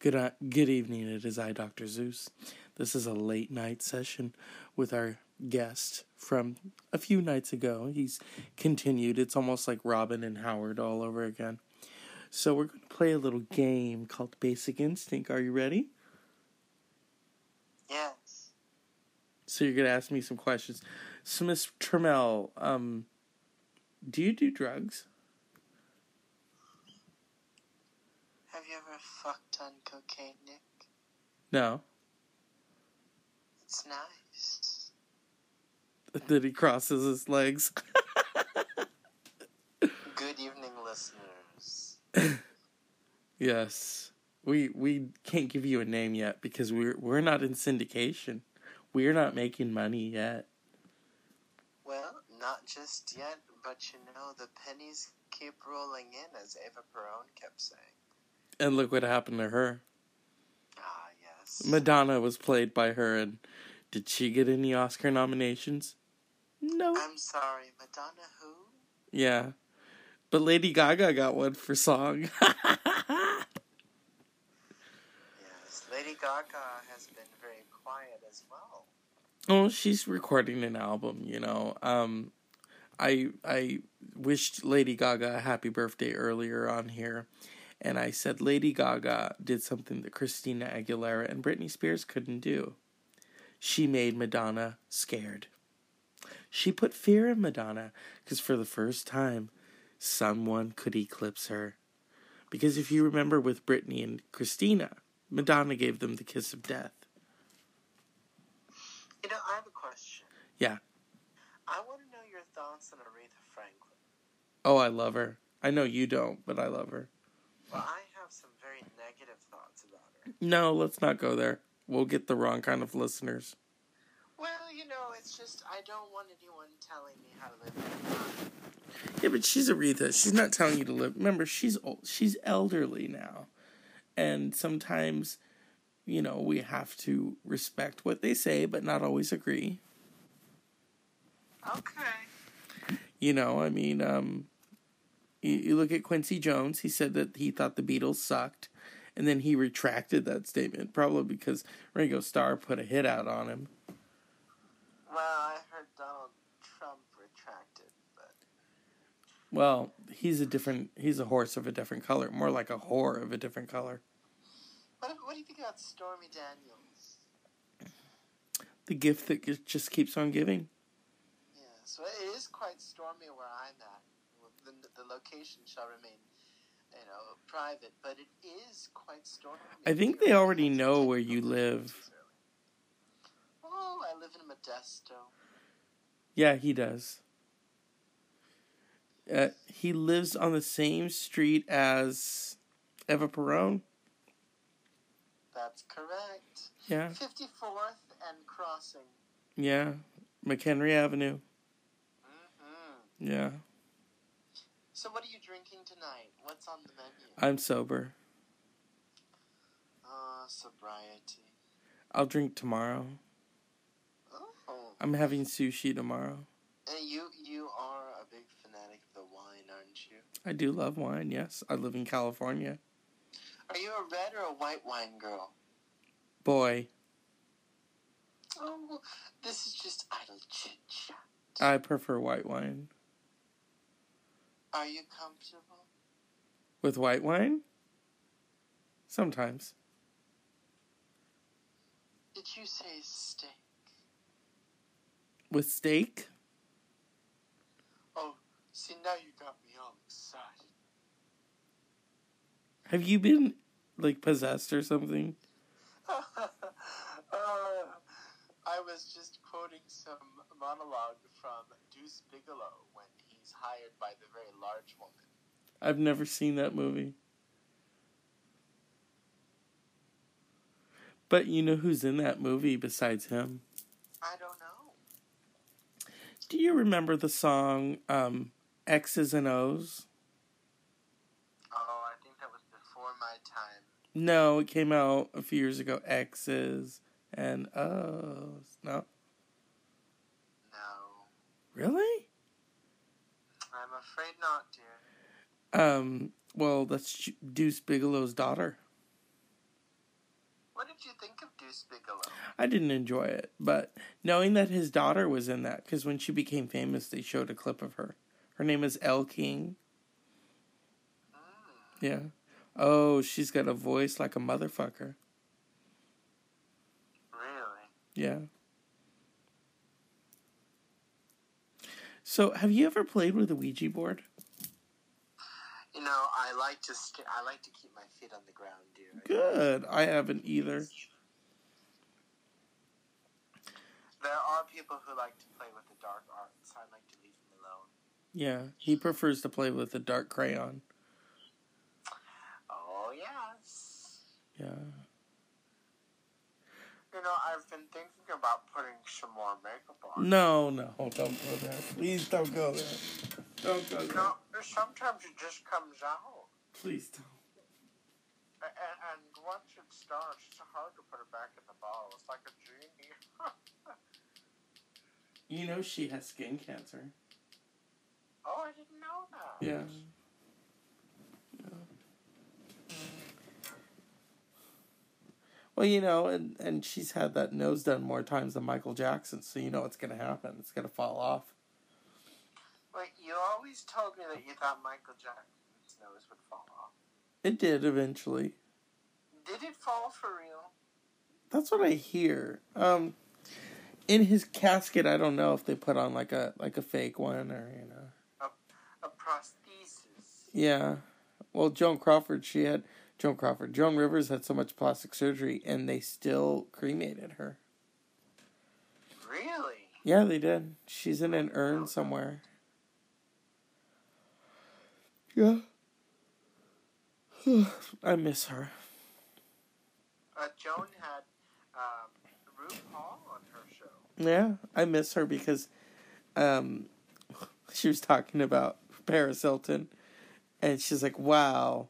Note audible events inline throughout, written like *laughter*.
Good, uh, good evening. It is I, Dr. Zeus. This is a late night session with our guest from a few nights ago. He's continued. It's almost like Robin and Howard all over again. So we're going to play a little game called Basic Instinct. Are you ready? Yes. So you're going to ask me some questions. So Miss Tramell, um, do you do drugs? You ever fucked on cocaine, Nick? No. It's nice. *laughs* Then he crosses his legs. *laughs* Good evening, listeners. *laughs* Yes. We we can't give you a name yet because we're we're not in syndication. We're not making money yet. Well, not just yet, but you know, the pennies keep rolling in, as Eva Peron kept saying. And look what happened to her. Ah, yes. Madonna was played by her and did she get any Oscar nominations? No. I'm sorry, Madonna who? Yeah. But Lady Gaga got one for song. *laughs* Yes. Lady Gaga has been very quiet as well. oh, she's recording an album, you know. Um I I wished Lady Gaga a happy birthday earlier on here. And I said Lady Gaga did something that Christina Aguilera and Britney Spears couldn't do. She made Madonna scared. She put fear in Madonna because for the first time, someone could eclipse her. Because if you remember with Britney and Christina, Madonna gave them the kiss of death. You know, I have a question. Yeah. I want to know your thoughts on Aretha Franklin. Oh, I love her. I know you don't, but I love her. Well, I have some very negative thoughts about her. No, let's not go there. We'll get the wrong kind of listeners. Well, you know, it's just I don't want anyone telling me how to live my life. Yeah, but she's Aretha. She's not telling you to live. Remember, she's old. She's elderly now, and sometimes, you know, we have to respect what they say, but not always agree. Okay. You know, I mean, um, you, you look at Quincy Jones. He said that he thought the Beatles sucked, and then he retracted that statement, probably because Ringo Starr put a hit out on him. Well, I heard Donald Trump retracted, but Well, he's a different. He's a horse of a different color, more like a whore of a different color. what, what do you think about Stormy Daniels? The gift that just keeps on giving. Yeah, so it is quite stormy where I'm at. The, the location shall remain, you know, private, but it is quite stormy. I think they already know where you live. Oh, I live in Modesto. Yeah, he does. Uh, he lives on the same street as Eva Peron. That's correct. Yeah, 54th and Crossing. yeah. McHenry Avenue. hmm Yeah. So, what are you drinking tonight? What's on the menu? I'm sober. Ah, sobriety. I'll drink tomorrow. Oh, I'm having sushi tomorrow. and you you are a big fanatic of the wine, aren't you? I do love wine, yes. I live in California. Are you a red or a white wine girl? Boy, Oh, this is just idle chit chat. I prefer white wine. Are you comfortable? With white wine? Sometimes. Did you say steak? With steak? Oh, see now you got me all excited. Have you been like possessed or something? *laughs* uh, I was just quoting some monologue from Deuce Bigalow when he's hired by the very large woman. I've never seen that movie. But you know who's in that movie besides him? I don't know. Do you remember the song um, Ex's and Oh's? Oh, I think that was before my time. No, it came out a few years ago. Ex's and Oh's. No? No, Really? I'm afraid not, dear. Um, well, that's Deuce Bigalow's daughter. What did you think of Deuce Bigalow? I didn't enjoy it, but knowing that his daughter was in that, because when she became famous, they showed a clip of her. Her name is Elle King. Mm. Yeah. Oh, she's got a voice like a motherfucker. Really? Yeah. So, have you ever played with a Ouija board? You know, I like to st- I like to keep my feet on the ground, dear. Good. I haven't either. There are people who like to play with the dark arts. I like to leave them alone. Yeah, he prefers to play with the dark crayon. Oh yes. Yeah. You know, I've been thinking about putting some more makeup on. No, no, don't go there. Please don't go there. Don't go there. No, sometimes it just comes out. Please don't. And once it starts, it's hard to put it back in the bottle. It's like a genie. *laughs* You know she has skin cancer. oh, I didn't know that. Yes. Yeah. Well, you know, and, and she's had that nose done more times than Michael Jackson, so you know what's going to happen. It's going to fall off. But you always told me that you thought Michael Jackson's nose would fall off. It did eventually. Did it fall for real? That's what I hear. Um, in his casket, I don't know if they put on like a like a fake one or you know. A, A prosthesis. Yeah. Well, Joan Crawford, she had Joan Crawford. Joan Rivers had so much plastic surgery, and they still cremated her. Really? Yeah, they did. She's in an urn somewhere. Yeah. *sighs* I miss her. Uh, Joan had um, RuPaul on her show. Yeah, I miss her because um, *laughs* she was talking about Paris Hilton, and she's like, "Wow."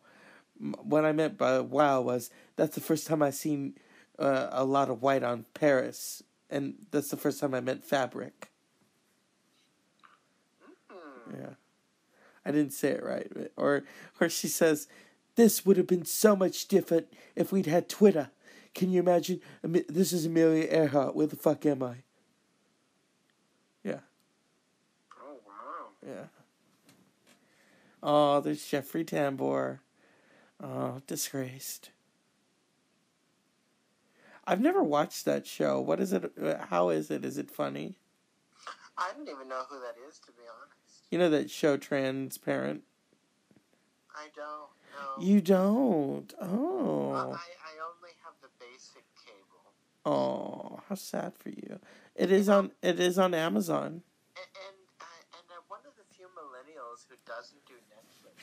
What I meant by "wow" was that's the first time I've seen uh, a lot of white on Paris, and that's the first time I meant fabric. Hmm. Yeah, I didn't say it right, but, or or she says, "This would have been so much different if we'd had Twitter." Can you imagine? This is Amelia Earhart. Where the fuck am I? Yeah. Oh, wow. Yeah. Oh, there's Jeffrey Tambor. Oh, disgraced. I've never watched that show. What is it? uh, How is it? Is it funny? I don't even know who that is, to be honest. You know that show Transparent? I don't know. You don't. Uh, Oh. I, I only have the basic cable. Oh, how sad for you. It is on it is on Amazon. And, and, I, and I'm one of the few millennials who doesn't do Netflix.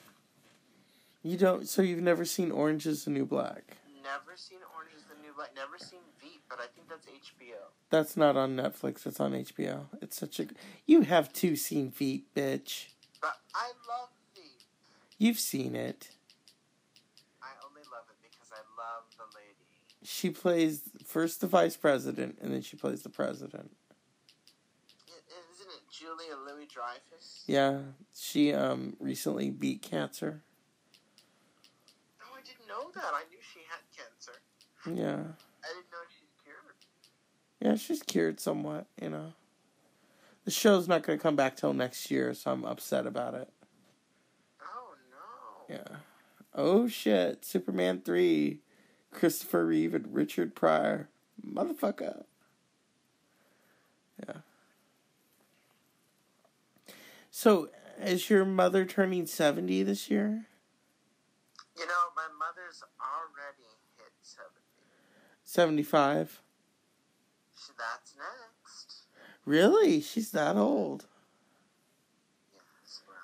You don't so you've never seen Orange is the New Black. Never seen Orange is the New Black. Never seen Veep, but I think that's HBO. That's not on Netflix, it's on HBO. It's such a You have two seen feet, bitch. But I love Veep. You've seen it. I only love it because I love the lady. She plays first the vice president and then she plays the president. Isn't it Julia Louis Dreyfus? Yeah, she um recently beat cancer. I know that. I knew she had cancer. Yeah. I didn't know she's cured. Yeah, she's cured somewhat, you know. The show's not going to come back till next year, so I'm upset about it. Oh no. Yeah. Oh shit, Superman 3. Christopher Reeve and Richard Pryor. Motherfucker. Yeah. So, is your mother turning 70 this year? My mother's already hit 70. 75? So that's next. Really? She's that old. Yes, well,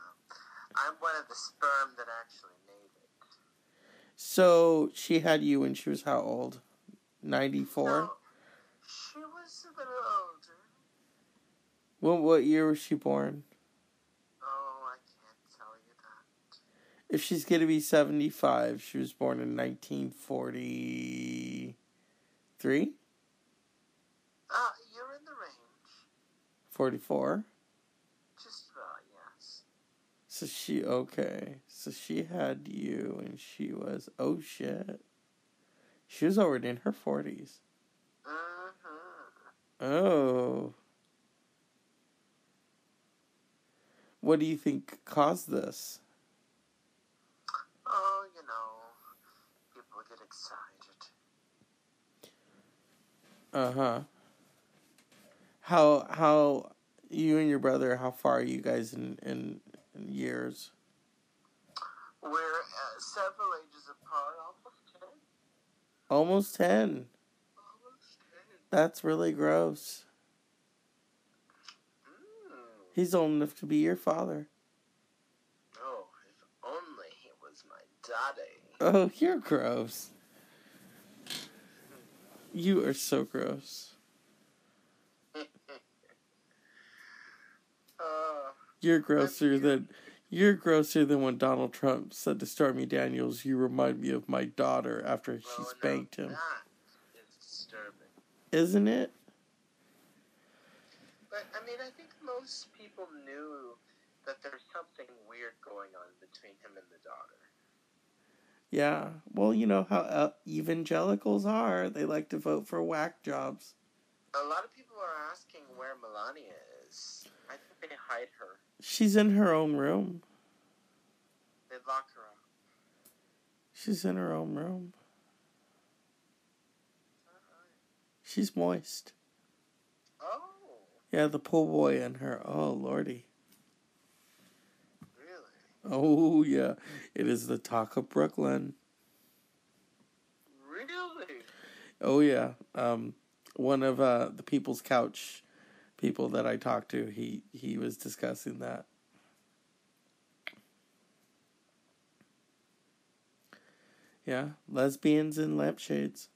I'm one of the sperm that actually made it. So, she had you when she was how old? 94? No, she was a little older. What, what year was she born? Oh, I can't tell you that. If she's going to be 75, she was born in 1943? Uh, you're in the range. 44? Just about, yes. So she, okay. So she had you and she was, oh shit. She was already in her 40s. Mm-hmm. Oh. What do you think caused this? Oh, you know, people get excited. Uh huh. How how you and your brother? How far are you guys in in, in years? We're uh, several ages apart, almost ten. Almost ten. Almost ten. That's really gross. Mm. He's old enough to be your father. Oh, if only he was my daddy. Oh, you're gross. You are so gross. *laughs* Uh, You're grosser than you're grosser than when Donald Trump said to Stormy Daniels, "You remind me of my daughter" after she well, spanked now him. That is disturbing. Isn't it? But I mean, I think most people knew that there's something weird going on between him and the daughter. Yeah. Well, you know how uh, evangelicals are. They like to vote for whack jobs. A lot of people are asking where Melania is. I think they hide her. She's in her own room. They lock her up. She's in her own room. She's moist. Oh, Yeah, the pool boy and her. Oh, lordy. Oh, yeah. It is the talk of Brooklyn. Really? Oh, yeah. Um, one of uh, the People's Couch people that I talked to, he, he was discussing that. Yeah, lesbians and lampshades.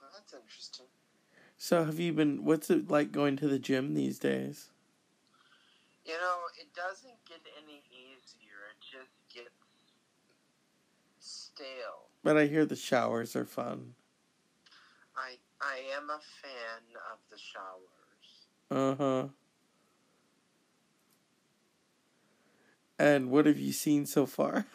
Well, that's interesting. So, have you been? What's it like going to the gym these days? You know, it doesn't get any easier. It just gets stale. But I hear the showers are fun. I I am a fan of the showers. Uh huh. And what have you seen so far? *laughs*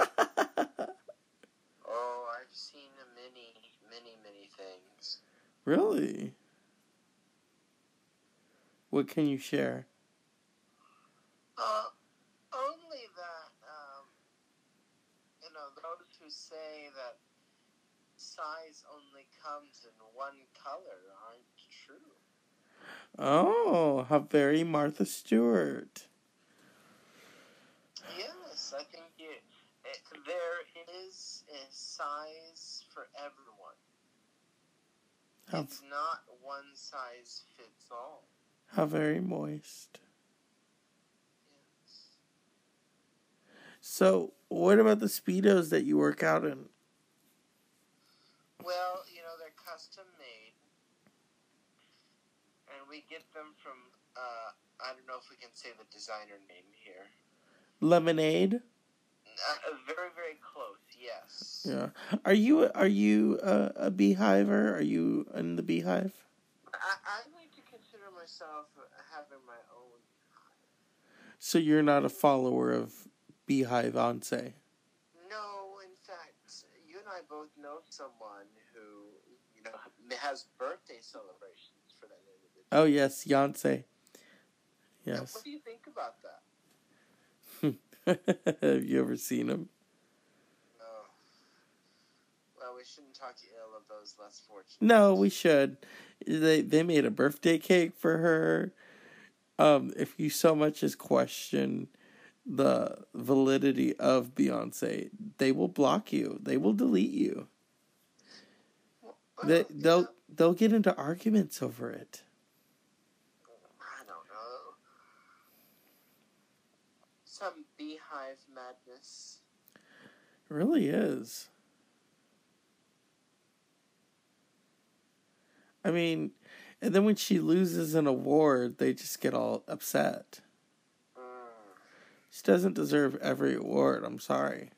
Oh, I've seen many, many, many things. really? What can you share? Uh, only that, um, you know, those who say that size only comes in one color aren't true. Oh, how very Martha Stewart. Yes, I think it, it, there is a size for everyone. How, It's not one size fits. How very moist. So, what about the Speedos that you work out in? Well, you know, they're custom made. And we get them from, uh, I don't know if we can say the designer name here. Lemonade? Uh, very, very close, yes. Yeah. Are you are you a, a beehiver? Are you in the beehive? I, I like to consider myself having my own. So you're not a follower of Beehive Once. No, in fact, you and I both know someone who, you know, has birthday celebrations for that individual. Oh yes, Yoncé. Now, Yes. What do you think about that? *laughs* Have you ever seen him? No. Well, we shouldn't talk ill of those less fortunate. No, we should. They they made a birthday cake for her. Um, if you so much as question the validity of Beyonce, they will block you. They will delete you. Well, They they'll they'll get into arguments over it. I don't know. Some beehive madness. It really is. I mean, and then when she loses an award, they just get all upset. Mm. She doesn't deserve every award. I'm sorry.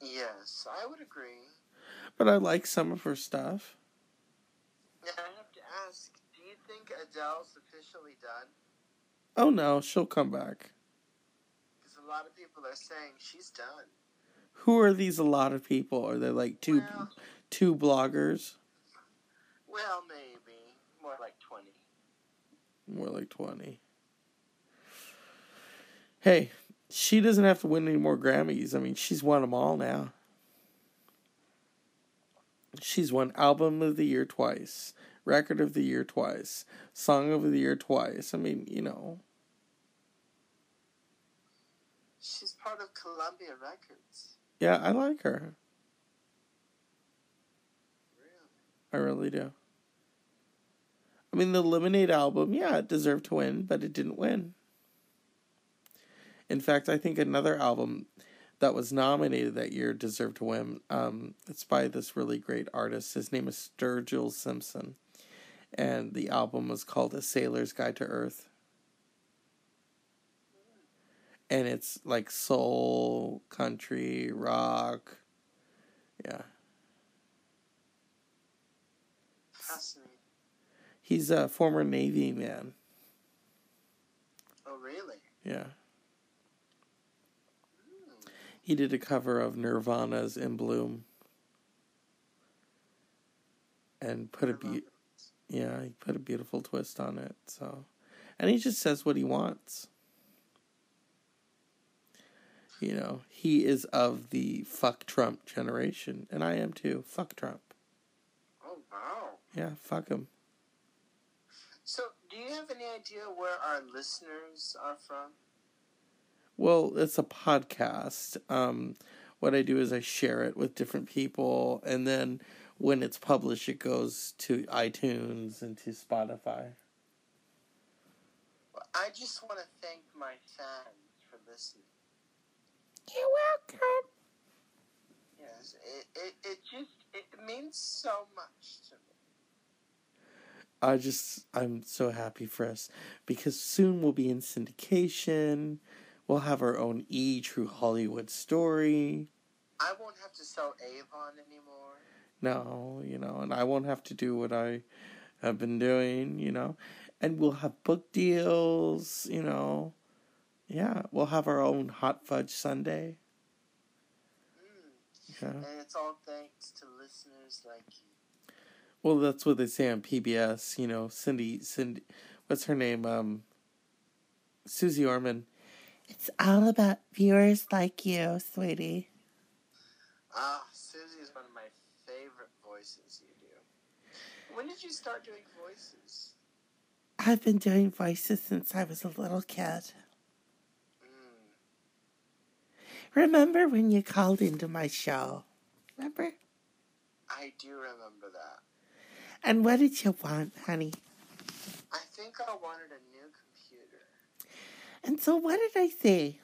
Yes, I would agree. But I like some of her stuff. Now, I have to ask do you think Adele's officially done? Oh no, she'll come back. Because a lot of people are saying she's done. Who are these? A lot of people. Are they like two Well, two bloggers? well, maybe more like twenty. More like twenty. Hey, she doesn't have to win any more Grammys. I mean, she's won them all now. She's won Album of the Year twice, Record of the Year twice, Song of the Year twice. I mean, you know, She's part of Columbia Records. yeah, I like her. Really? I really do. I mean, the Lemonade album, yeah, it deserved to win, but it didn't win. In fact, I think another album that was nominated that year deserved to win. Um, it's by this really great artist. His name is Sturgill Simpson, and the album was called A Sailor's Guide to Earth. And it's like soul, country, rock. Yeah. Fascinating. He's a former Navy man. Oh, really? Yeah. Hmm. He did a cover of Nirvana's In Bloom. And put a be- yeah, he put a beautiful twist on it. So, and he just says what he wants. You know, he is of the fuck Trump generation, and I am too. Fuck Trump. Oh, wow. Yeah, fuck them. So, do you have any idea where our listeners are from? Well, it's a podcast. Um, what I do is I share it with different people, and then when it's published, it goes to iTunes and to Spotify. Well, I just want to thank my fans for listening. You're welcome. Yes, it, it, it just it means so much to me. I just, I'm so happy for us because soon we'll be in syndication. We'll have our own E True Hollywood story. I won't have to sell Avon anymore. No, you know, and I won't have to do what I have been doing, you know, and we'll have book deals, you know. Yeah, we'll have our own hot fudge sundae. Mm. Yeah. And it's all thanks to listeners like you. Well, that's what they say on PBS. You know, Cindy, Cindy, what's her name? Um, Susie Orman. It's all about viewers like you, sweetie. Ah, Susie is one of my favorite voices you do. When did you start doing voices? I've been doing voices since I was a little kid. Mm. Remember when you called into my show? Remember? I do remember that. And what did you want, honey? I think I wanted a new computer. And so what did I say?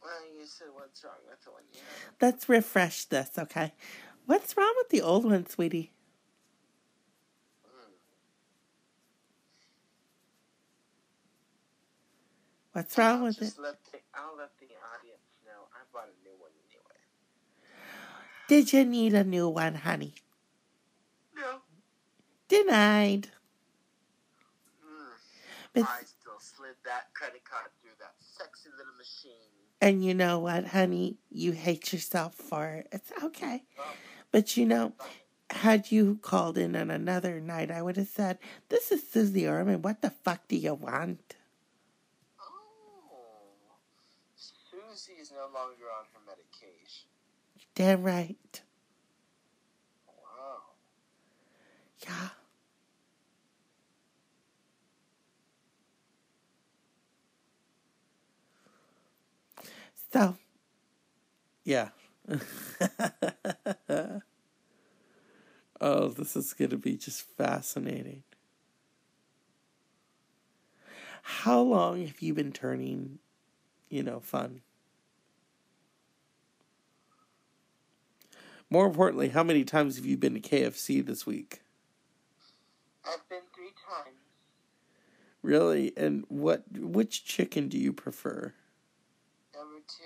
Well, you said what's wrong with the one you have? Let's refresh this, okay? What's wrong with the old one, sweetie? Mm. What's wrong I'll with it? Let the, I'll let the audience know I bought a new one anyway. Did you need a new one, honey? Denied. Mm. But I still slid that credit card through that sexy little machine. and you know what, honey? You hate yourself for it. It's okay. Oh, But you know, had you called in on another night, I would have said, This is Susie Orman. What the fuck do you want? oh. Susie is no longer on her medication. Damn right. Wow. Yeah. So, yeah. oh, this is going to be just fascinating. How long have you been turning, you know, fun? More importantly, how many times have you been to KFC this week? I've been three times. Really? And what which chicken do you prefer? Two,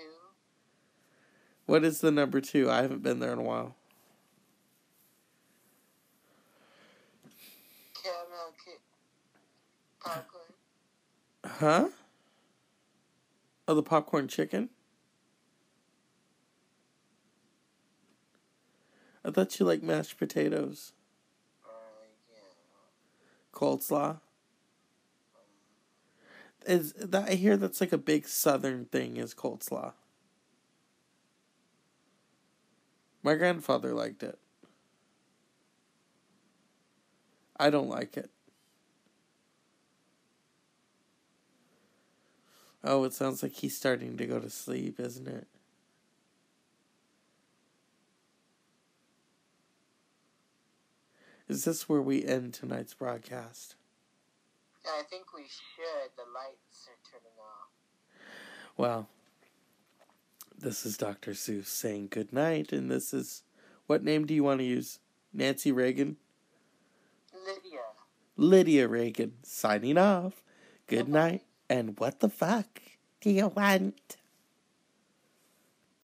What is the number 2? I haven't been there in a while. caramel cake popcorn. Huh? Oh, the popcorn chicken? I thought you liked mashed potatoes. Uh, yeah. Coleslaw. Is that I hear that's like a big southern thing is coleslaw. My grandfather liked it. I don't like it. Oh, it sounds like he's starting to go to sleep, isn't it? Is this where we end tonight's broadcast? Yeah, I think we should. The lights are turning off. Well, this is Dr. Seuss saying good night, and this is what name do you want to use? Nancy Reagan? Lydia. Lydia Reagan signing off. Good night, and what the fuck do you want?